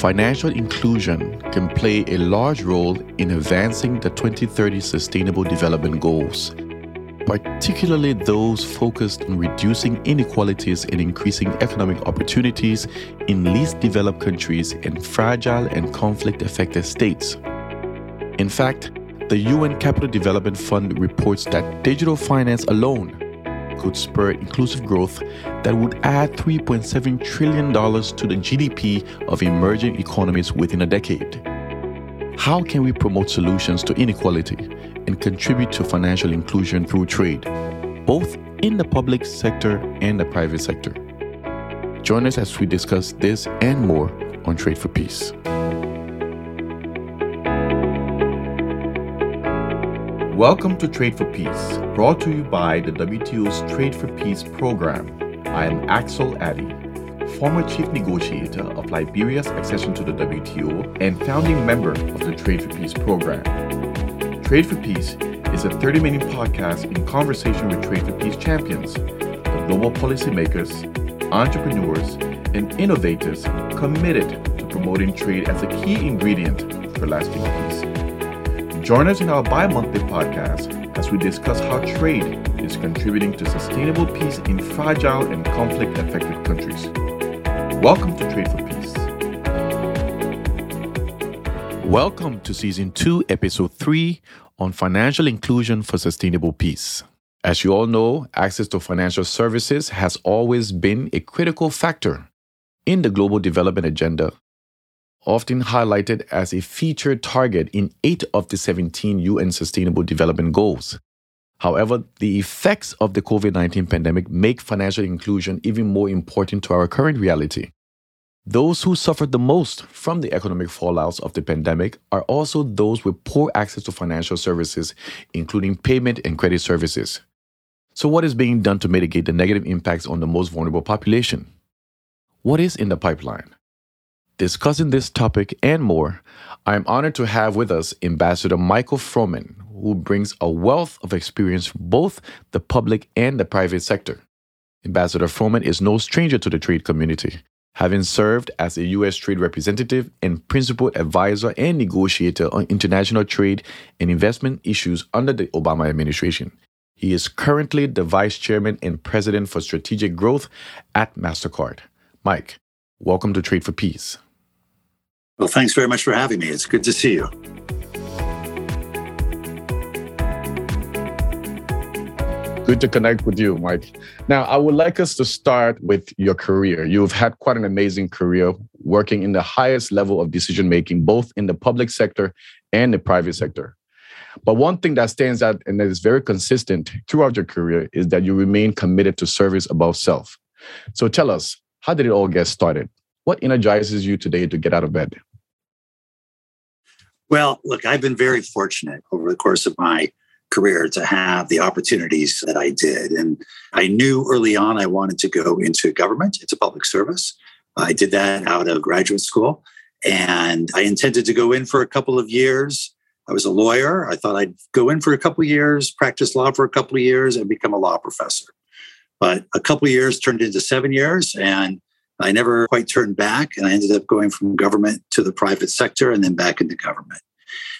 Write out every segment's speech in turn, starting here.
financial inclusion can play a large role in advancing the 2030 Sustainable Development Goals, particularly those focused on reducing inequalities and increasing economic opportunities in least developed countries and fragile and conflict affected states. In fact, the UN Capital Development Fund reports that digital finance alone could spur inclusive growth that would add $3.7 trillion to the GDP of emerging economies within a decade. How can we promote solutions to inequality and contribute to financial inclusion through trade, both in the public sector and the private sector? Join us as we discuss this and more on Trade for Peace. Welcome to Trade for Peace, brought to you by the WTO's Trade for Peace program. I am Axel Addy, former chief negotiator of Liberia's accession to the WTO and founding member of the Trade for Peace program. Trade for Peace is a 30 minute podcast in conversation with Trade for Peace champions, the global policymakers, entrepreneurs, and innovators committed to promoting trade as a key ingredient for lasting peace. Join us in our bi monthly podcast as we discuss how trade is contributing to sustainable peace in fragile and conflict affected countries. Welcome to Trade for Peace. Welcome to Season 2, Episode 3 on Financial Inclusion for Sustainable Peace. As you all know, access to financial services has always been a critical factor in the global development agenda often highlighted as a featured target in eight of the 17 UN Sustainable Development Goals. However, the effects of the COVID 19 pandemic make financial inclusion even more important to our current reality. Those who suffered the most from the economic fallouts of the pandemic are also those with poor access to financial services, including payment and credit services. So, what is being done to mitigate the negative impacts on the most vulnerable population? What is in the pipeline? Discussing this topic and more, I am honored to have with us Ambassador Michael Froman, who brings a wealth of experience from both the public and the private sector. Ambassador Froman is no stranger to the trade community, having served as a U.S. trade representative and principal advisor and negotiator on international trade and investment issues under the Obama administration. He is currently the vice chairman and president for strategic growth at MasterCard. Mike, welcome to Trade for Peace. Well, thanks very much for having me. It's good to see you. Good to connect with you, Mike. Now, I would like us to start with your career. You've had quite an amazing career working in the highest level of decision making, both in the public sector and the private sector. But one thing that stands out and that is very consistent throughout your career is that you remain committed to service above self. So tell us, how did it all get started? What energizes you today to get out of bed? Well, look, I've been very fortunate over the course of my career to have the opportunities that I did. And I knew early on I wanted to go into government, into public service. I did that out of graduate school. And I intended to go in for a couple of years. I was a lawyer. I thought I'd go in for a couple of years, practice law for a couple of years, and become a law professor. But a couple of years turned into seven years, and I never quite turned back, and I ended up going from government to the private sector and then back into government.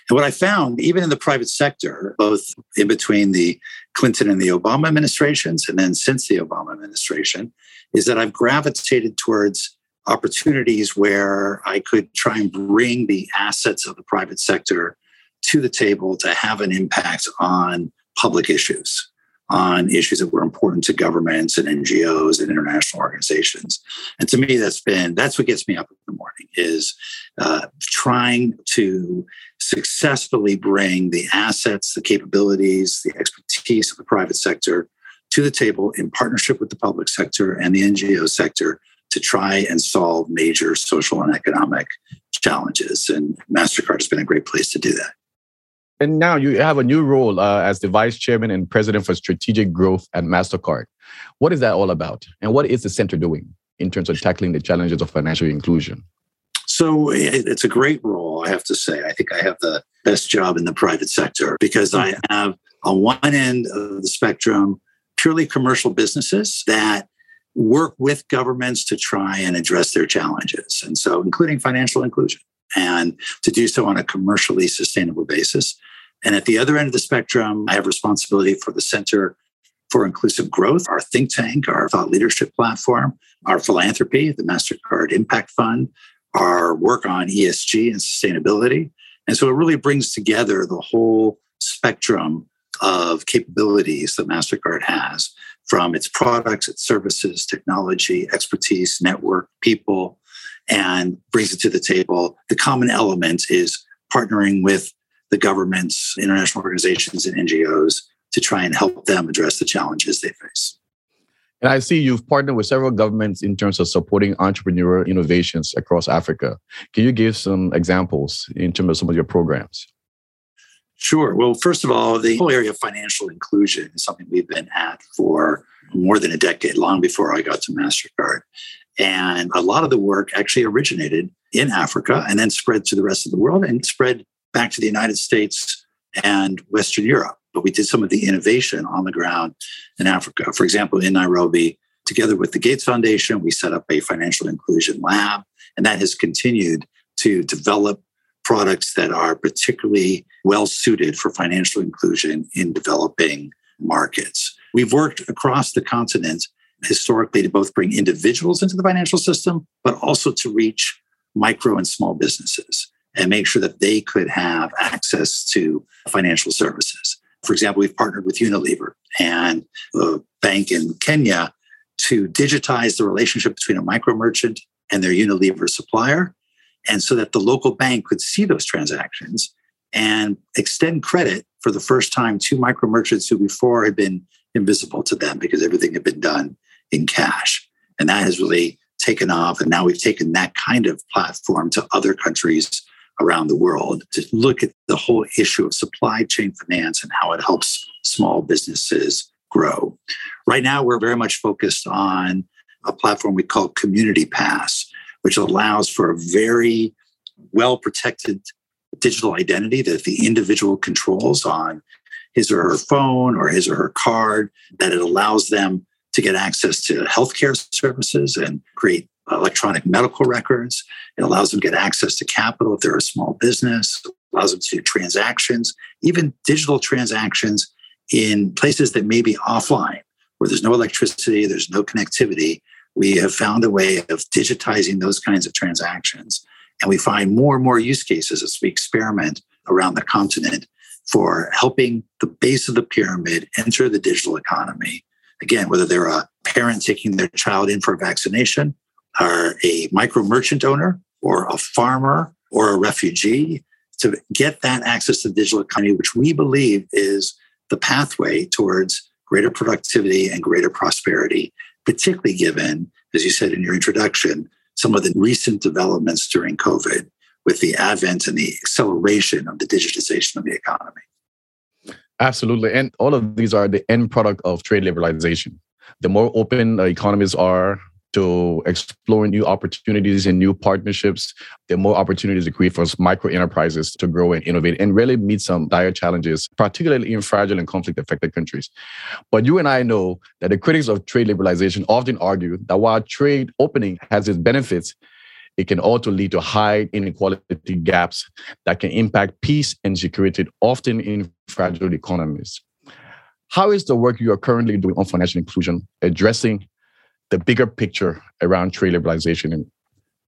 And what I found, even in the private sector, both in between the Clinton and the Obama administrations, and then since the Obama administration, is that I've gravitated towards opportunities where I could try and bring the assets of the private sector to the table to have an impact on public issues on issues that were important to governments and NGOs and international organizations. And to me, that's been that's what gets me up in the morning is uh, trying to successfully bring the assets, the capabilities, the expertise of the private sector to the table in partnership with the public sector and the NGO sector to try and solve major social and economic challenges. And MasterCard has been a great place to do that. And now you have a new role uh, as the vice chairman and president for strategic growth at MasterCard. What is that all about? And what is the center doing in terms of tackling the challenges of financial inclusion? So it's a great role, I have to say. I think I have the best job in the private sector because I have on one end of the spectrum purely commercial businesses that work with governments to try and address their challenges. And so, including financial inclusion, and to do so on a commercially sustainable basis. And at the other end of the spectrum, I have responsibility for the Center for Inclusive Growth, our think tank, our thought leadership platform, our philanthropy, the MasterCard Impact Fund, our work on ESG and sustainability. And so it really brings together the whole spectrum of capabilities that MasterCard has from its products, its services, technology, expertise, network, people, and brings it to the table. The common element is partnering with the governments, international organizations, and NGOs to try and help them address the challenges they face. And I see you've partnered with several governments in terms of supporting entrepreneurial innovations across Africa. Can you give some examples in terms of some of your programs? Sure. Well, first of all, the whole area of financial inclusion is something we've been at for more than a decade, long before I got to MasterCard. And a lot of the work actually originated in Africa and then spread to the rest of the world and spread back to the United States and Western Europe. But we did some of the innovation on the ground in Africa. For example, in Nairobi, together with the Gates Foundation, we set up a financial inclusion lab, and that has continued to develop products that are particularly well suited for financial inclusion in developing markets. We've worked across the continent historically to both bring individuals into the financial system, but also to reach micro and small businesses and make sure that they could have access to financial services. For example, we've partnered with Unilever and a bank in Kenya to digitize the relationship between a micro merchant and their Unilever supplier. And so that the local bank could see those transactions and extend credit for the first time to micro merchants who before had been invisible to them because everything had been done in cash. And that has really taken off. And now we've taken that kind of platform to other countries around the world to look at the whole issue of supply chain finance and how it helps small businesses grow. Right now, we're very much focused on a platform we call Community Pass, which allows for a very well protected digital identity that the individual controls on his or her phone or his or her card, that it allows them to get access to healthcare services and create electronic medical records. It allows them to get access to capital if they're a small business, it allows them to do transactions, even digital transactions in places that may be offline, where there's no electricity, there's no connectivity. We have found a way of digitizing those kinds of transactions. And we find more and more use cases as we experiment around the continent for helping the base of the pyramid enter the digital economy. Again, whether they're a parent taking their child in for a vaccination, or a micro merchant owner, or a farmer, or a refugee, to get that access to the digital economy, which we believe is the pathway towards greater productivity and greater prosperity, particularly given, as you said in your introduction, some of the recent developments during COVID with the advent and the acceleration of the digitization of the economy. Absolutely. And all of these are the end product of trade liberalization. The more open economies are, to exploring new opportunities and new partnerships. There are more opportunities to create for micro enterprises to grow and innovate and really meet some dire challenges, particularly in fragile and conflict affected countries. But you and I know that the critics of trade liberalization often argue that while trade opening has its benefits, it can also lead to high inequality gaps that can impact peace and security, often in fragile economies. How is the work you are currently doing on financial inclusion addressing the bigger picture around trade liberalization?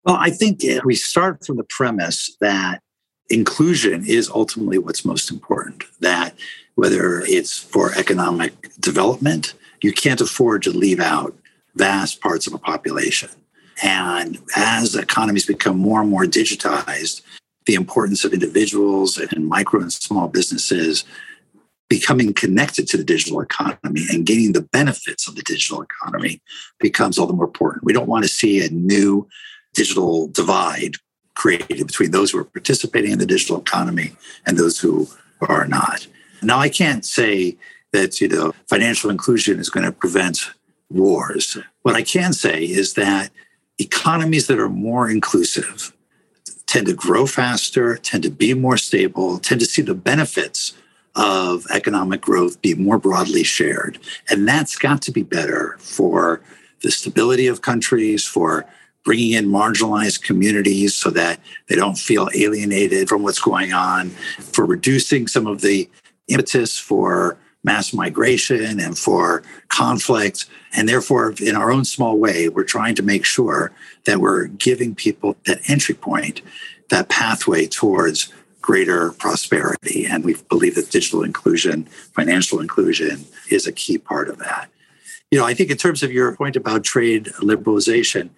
Well, I think we start from the premise that inclusion is ultimately what's most important. That whether it's for economic development, you can't afford to leave out vast parts of a population. And as economies become more and more digitized, the importance of individuals and micro and small businesses becoming connected to the digital economy and gaining the benefits of the digital economy becomes all the more important. We don't want to see a new digital divide created between those who are participating in the digital economy and those who are not. Now, I can't say that you know financial inclusion is going to prevent wars. What I can say is that economies that are more inclusive tend to grow faster, tend to be more stable, tend to see the benefits of economic growth be more broadly shared. And that's got to be better for the stability of countries, for bringing in marginalized communities so that they don't feel alienated from what's going on, for reducing some of the impetus for mass migration and for conflict. And therefore, in our own small way, we're trying to make sure that we're giving people that entry point, that pathway towards greater prosperity. And we believe that digital inclusion, financial inclusion is a key part of that. You know, I think in terms of your point about trade liberalization,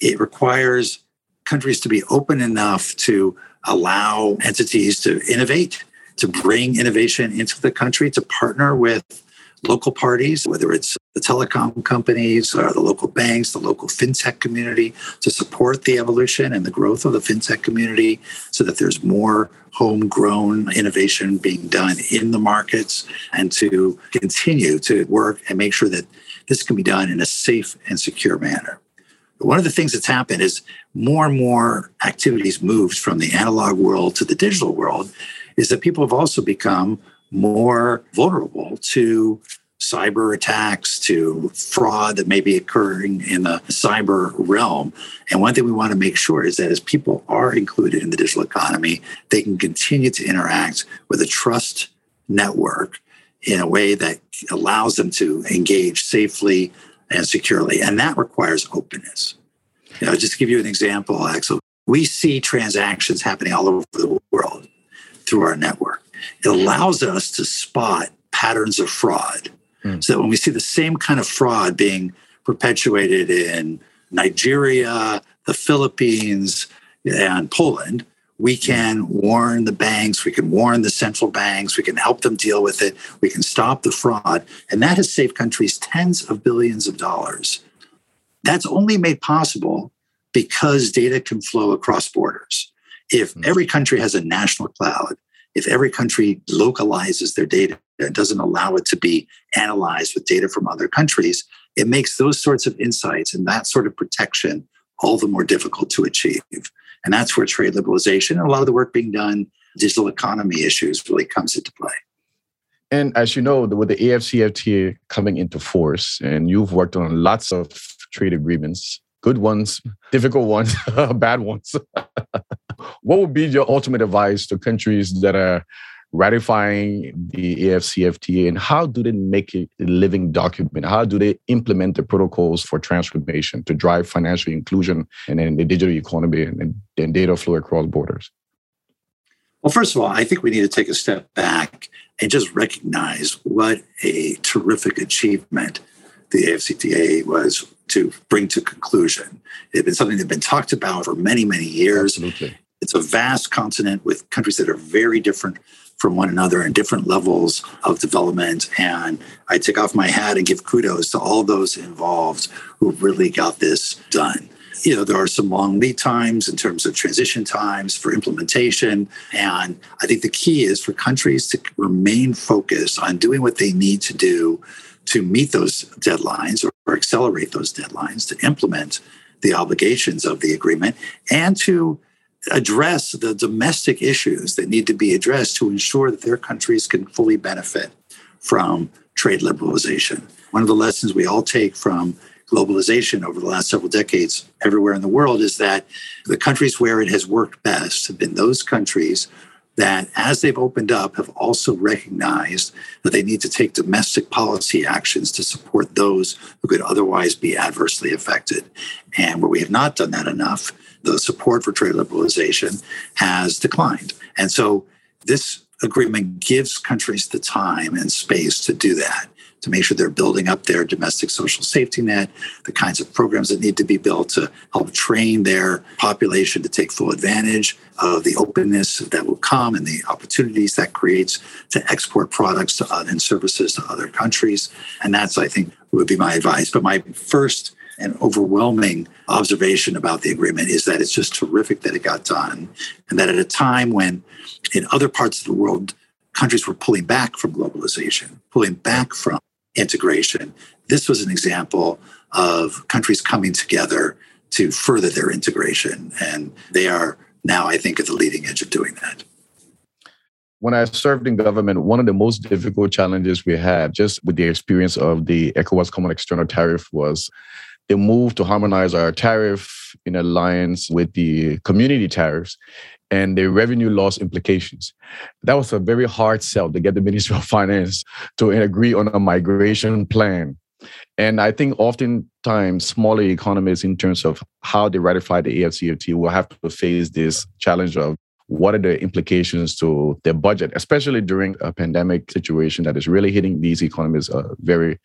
it requires countries to be open enough to allow entities to innovate to bring innovation into the country, to partner with local parties, whether it's the telecom companies or the local banks, the local fintech community, to support the evolution and the growth of the fintech community so that there's more homegrown innovation being done in the markets and to continue to work and make sure that this can be done in a safe and secure manner. One of the things that's happened is more and more activities moved from the analog world to the digital world is that people have also become more vulnerable to cyber attacks, to fraud that may be occurring in the cyber realm. And one thing we want to make sure is that as people are included in the digital economy, they can continue to interact with a trust network in a way that allows them to engage safely and securely. And that requires openness. You know, just to give you an example, Axel, we see transactions happening all over the world through our network. It allows us to spot patterns of fraud. Mm. So that when we see the same kind of fraud being perpetuated in Nigeria, the Philippines, and Poland, we can warn the banks, we can warn the central banks, we can help them deal with it, we can stop the fraud. And that has saved countries tens of billions of dollars. That's only made possible because data can flow across borders. If hmm. every country has a national cloud, if every country localizes their data and doesn't allow it to be analyzed with data from other countries, it makes those sorts of insights and that sort of protection all the more difficult to achieve. And that's where trade liberalization and a lot of the work being done, digital economy issues really comes into play. And as you know, with the AFCFTA coming into force, and you've worked on lots of trade agreements, good ones, difficult ones, bad ones. what would be your ultimate advice to countries that are ratifying the AFCFTA and how do they make it a living document? How do they implement the protocols for transformation to drive financial inclusion and then the digital economy and, and data flow across borders? Well, first of all, I think we need to take a step back and just recognize what a terrific achievement the AFCFTA was to bring to conclusion. It had been something that had been talked about for many, many years. Absolutely. It's a vast continent with countries that are very different from one another and different levels of development. And I take off my hat and give kudos to all those involved who really got this done. You know, there are some long lead times in terms of transition times for implementation. And I think the key is for countries to remain focused on doing what they need to do to meet those deadlines or, accelerate those deadlines, to implement the obligations of the agreement, and to address the domestic issues that need to be addressed to ensure that their countries can fully benefit from trade liberalization. One of the lessons we all take from globalization over the last several decades everywhere in the world is that the countries where it has worked best have been those countries that, as they've opened up, have also recognized that they need to take domestic policy actions to support those who could otherwise be adversely affected. And where we have not done that enough, the support for trade liberalization has declined. And so this agreement gives countries the time and space to do that to make sure they're building up their domestic social safety net, the kinds of programs that need to be built to help train their population to take full advantage of the openness that will come and the opportunities that creates to export products to, uh, and services to other countries. And that's, I think, would be my advice. But my first and overwhelming observation about the agreement is that it's just terrific that it got done. And that at a time when in other parts of the world, countries were pulling back from globalization, pulling back from integration. This was an example of countries coming together to further their integration. And they are now, I think, at the leading edge of doing that. When I served in government, one of the most difficult challenges we had, just with the experience of the ECOWAS Common External Tariff, was the move to harmonize our tariff in alliance with the community tariffs and the revenue loss implications. That was a very hard sell to get the Ministry of Finance to agree on a migration plan. And I think oftentimes smaller economies, in terms of how they ratify the AFCFTA, will have to face this challenge of what are the implications to their budget, especially during a pandemic situation that is really hitting these economies uh, very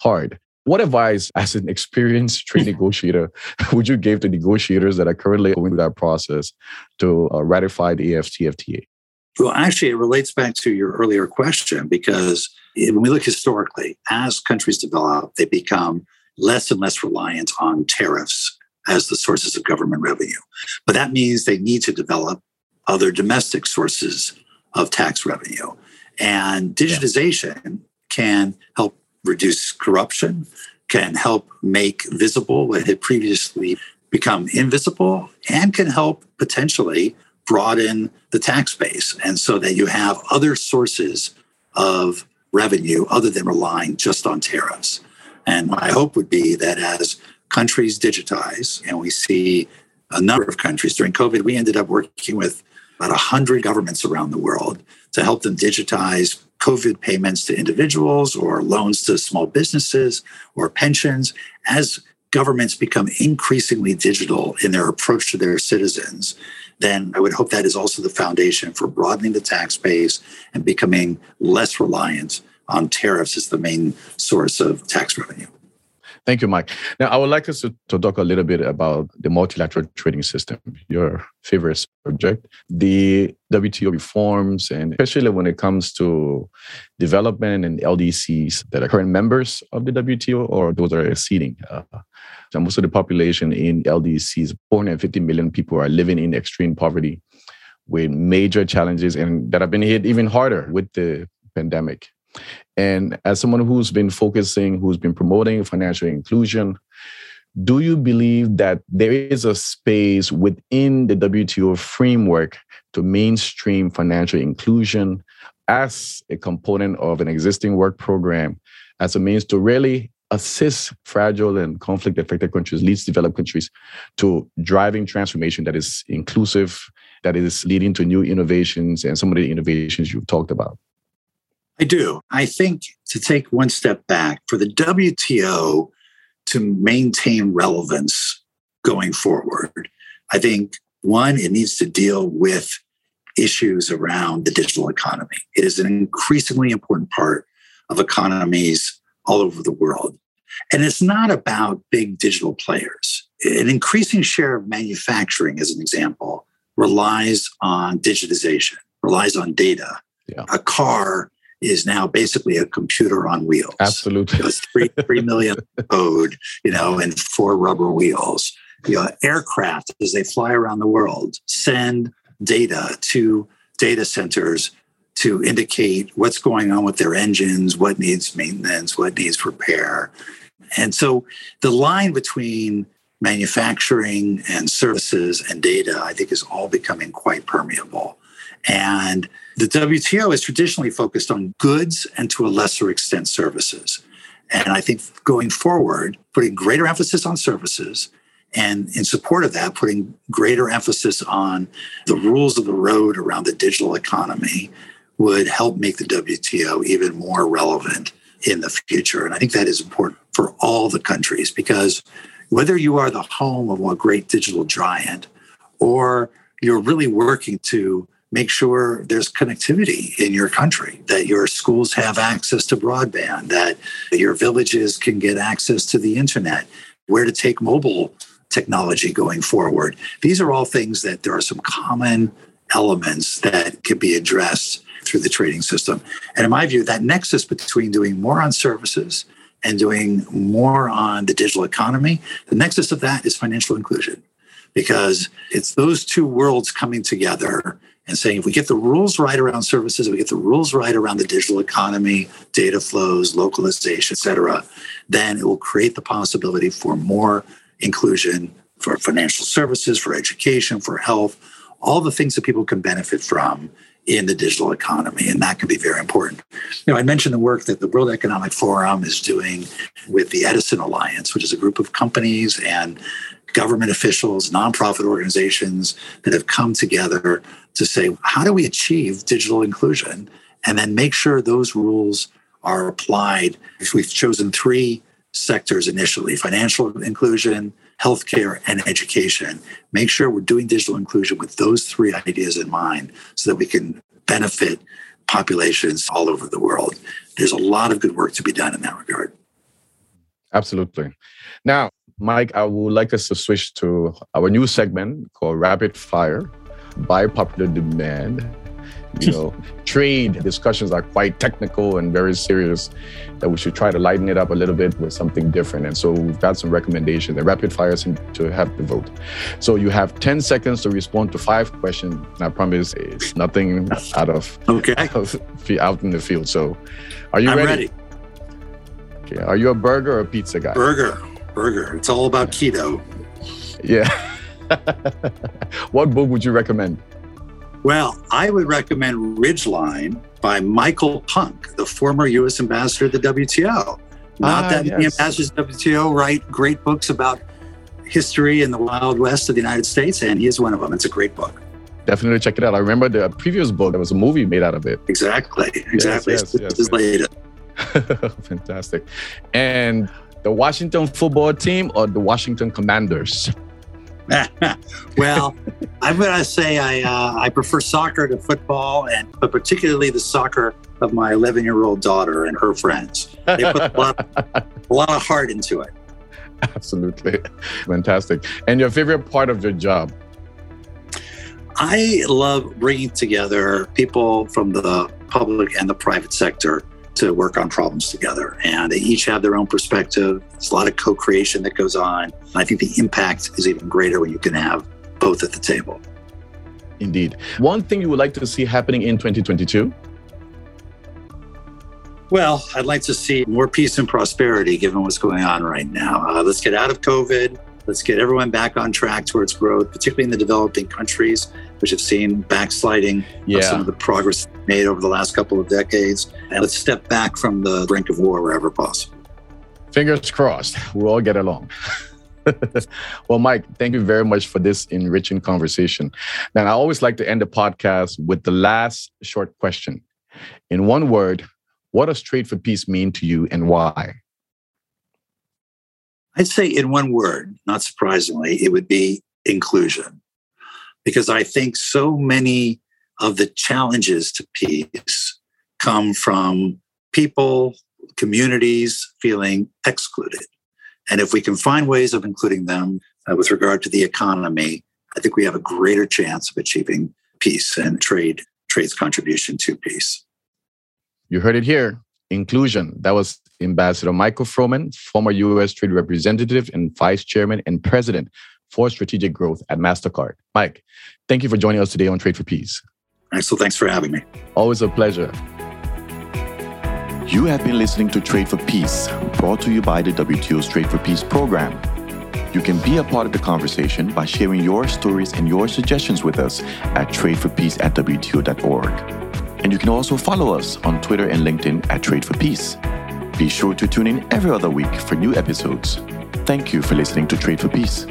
hard. What advice, as an experienced trade negotiator, would you give to negotiators that are currently going through that process to uh, ratify the AFCFTA? Well, actually, it relates back to your earlier question because when we look historically, as countries develop, they become less and less reliant on tariffs as the sources of government revenue. But that means they need to develop other domestic sources of tax revenue. And digitization can help reduce corruption, can help make visible what had previously become invisible, and can help potentially broaden the tax base. And so that you have other sources of revenue other than relying just on tariffs. And my hope would be that as countries digitize, and we see a number of countries during COVID, we ended up working with about 100 governments around the world to help them digitize COVID payments to individuals or loans to small businesses or pensions. As governments become increasingly digital in their approach to their citizens, then I would hope that is also the foundation for broadening the tax base and becoming less reliant on tariffs as the main source of tax revenue. Thank you, Mike. Now, I would like us to, to, talk a little bit about the multilateral trading system, your favorite subject, the WTO reforms, and especially when it comes to development and LDCs that are current members of the WTO or those that are acceding. Uh, so most of the population in LDCs, 450 million people are living in extreme poverty with major challenges and that have been hit even harder with the pandemic. And as someone who's been focusing, who's been promoting financial inclusion, do you believe that there is a space within the WTO framework to mainstream financial inclusion as a component of an existing work program, as a means to really assist fragile and conflict affected countries, least developed countries, to driving transformation that is inclusive, that is leading to new innovations and some of the innovations you've talked about? I do. I think to take one step back for the WTO to maintain relevance going forward, I think one, it needs to deal with issues around the digital economy. It is an increasingly important part of economies all over the world. And it's not about big digital players. An increasing share of manufacturing, as an example, relies on digitization, relies on data. Yeah. A car is now basically a computer on wheels. Absolutely. It's three, three million code, you know, and four rubber wheels. You know, aircraft, as they fly around the world, send data to data centers to indicate what's going on with their engines, what needs maintenance, what needs repair. And so the line between manufacturing and services and data, I think, is all becoming quite permeable. And the WTO is traditionally focused on goods and to a lesser extent services. And I think going forward, putting greater emphasis on services and in support of that, putting greater emphasis on the rules of the road around the digital economy would help make the WTO even more relevant in the future. And I think that is important for all the countries because whether you are the home of a great digital giant or you're really working to make sure there's connectivity in your country, that your schools have access to broadband, that your villages can get access to the internet, where to take mobile technology going forward. These are all things that there are some common elements that can be addressed through the trading system. And in my view, that nexus between doing more on services and doing more on the digital economy, the nexus of that is financial inclusion because it's those two worlds coming together and saying if we get the rules right around services, if we get the rules right around the digital economy, data flows, localization, et cetera, then it will create the possibility for more inclusion for financial services, for education, for health, all the things that people can benefit from in the digital economy, and that can be very important. You know, I mentioned the work that the World Economic Forum is doing with the Edison Alliance, which is a group of companies and government officials, nonprofit organizations that have come together to say, how do we achieve digital inclusion? And then make sure those rules are applied. We've chosen three sectors initially financial inclusion, healthcare, and education. Make sure we're doing digital inclusion with those three ideas in mind so that we can benefit populations all over the world. There's a lot of good work to be done in that regard. Absolutely. Now, Mike, I would like us to switch to our new segment called Rapid Fire by popular demand. You know trade discussions are quite technical and very serious that we should try to lighten it up a little bit with something different. And so we've got some recommendations and rapid fire is to have the vote. So you have 10 seconds to respond to five questions and i promise it's nothing out of okay. out, of, out in the field. So are you I'm ready? ready. Okay are you a burger or a pizza guy? Burger burger it's all about keto yeah what book would you recommend well, I would recommend Ridgeline by Michael Punke, the former U.S. ambassador to the WTO. Not ah, that yes. many ambassadors to the WTO write great books about history in the Wild West of the United States, and he is one of them. It's a great book. Definitely check it out. I remember the previous book, there was a movie made out of it. Exactly, exactly. Yes, yes, this yes, yes. Fantastic. And the Washington football team or the Washington Commanders? well, I'm going to say I uh, I prefer soccer to football, and but particularly the soccer of my 11 year old daughter and her friends. They put a lot, a lot of heart into it. Absolutely, fantastic. And your favorite part of your job? I love bringing together people from the public and the private sector to work on problems together. And they each have their own perspective. There's a lot of co creation that goes on. I think the impact is even greater when you can have both at the table. Indeed. One thing you would like to see happening in 2022? Well, I'd like to see more peace and prosperity given what's going on right now. Uh, let's get out of COVID. Let's get everyone back on track towards growth, particularly in the developing countries, which have seen backsliding yeah. of some of the progress made over the last couple of decades. And let's step back from the brink of war wherever possible. Fingers crossed, we'll all get along. well, Mike, thank you very much for this enriching conversation. Now, I always like to end the podcast with the last short question. In one word, what does Trade for Peace mean to you and why? I'd say, in one word, not surprisingly, it would be inclusion. Because I think so many of the challenges to peace come from people, communities feeling excluded. And if we can find ways of including them uh, with regard to the economy, I think we have a greater chance of achieving peace and trade trade's contribution to peace. You heard it here. Inclusion. That was Ambassador Michael Froman, former U.S. Trade Representative and Vice Chairman and President for Strategic Growth at MasterCard. Mike, thank you for joining us today on Trade for Peace. All right, so thanks for having me. Always a pleasure. You have been listening to Trade for Peace, brought to you by the WTO's Trade for Peace program. You can be a part of the conversation by sharing your stories and your suggestions with us at tradeforpeace at WTO.org. And you can also follow us on Twitter and LinkedIn at Trade for Peace. Be sure to tune in every other week for new episodes. Thank you for listening to Trade for Peace.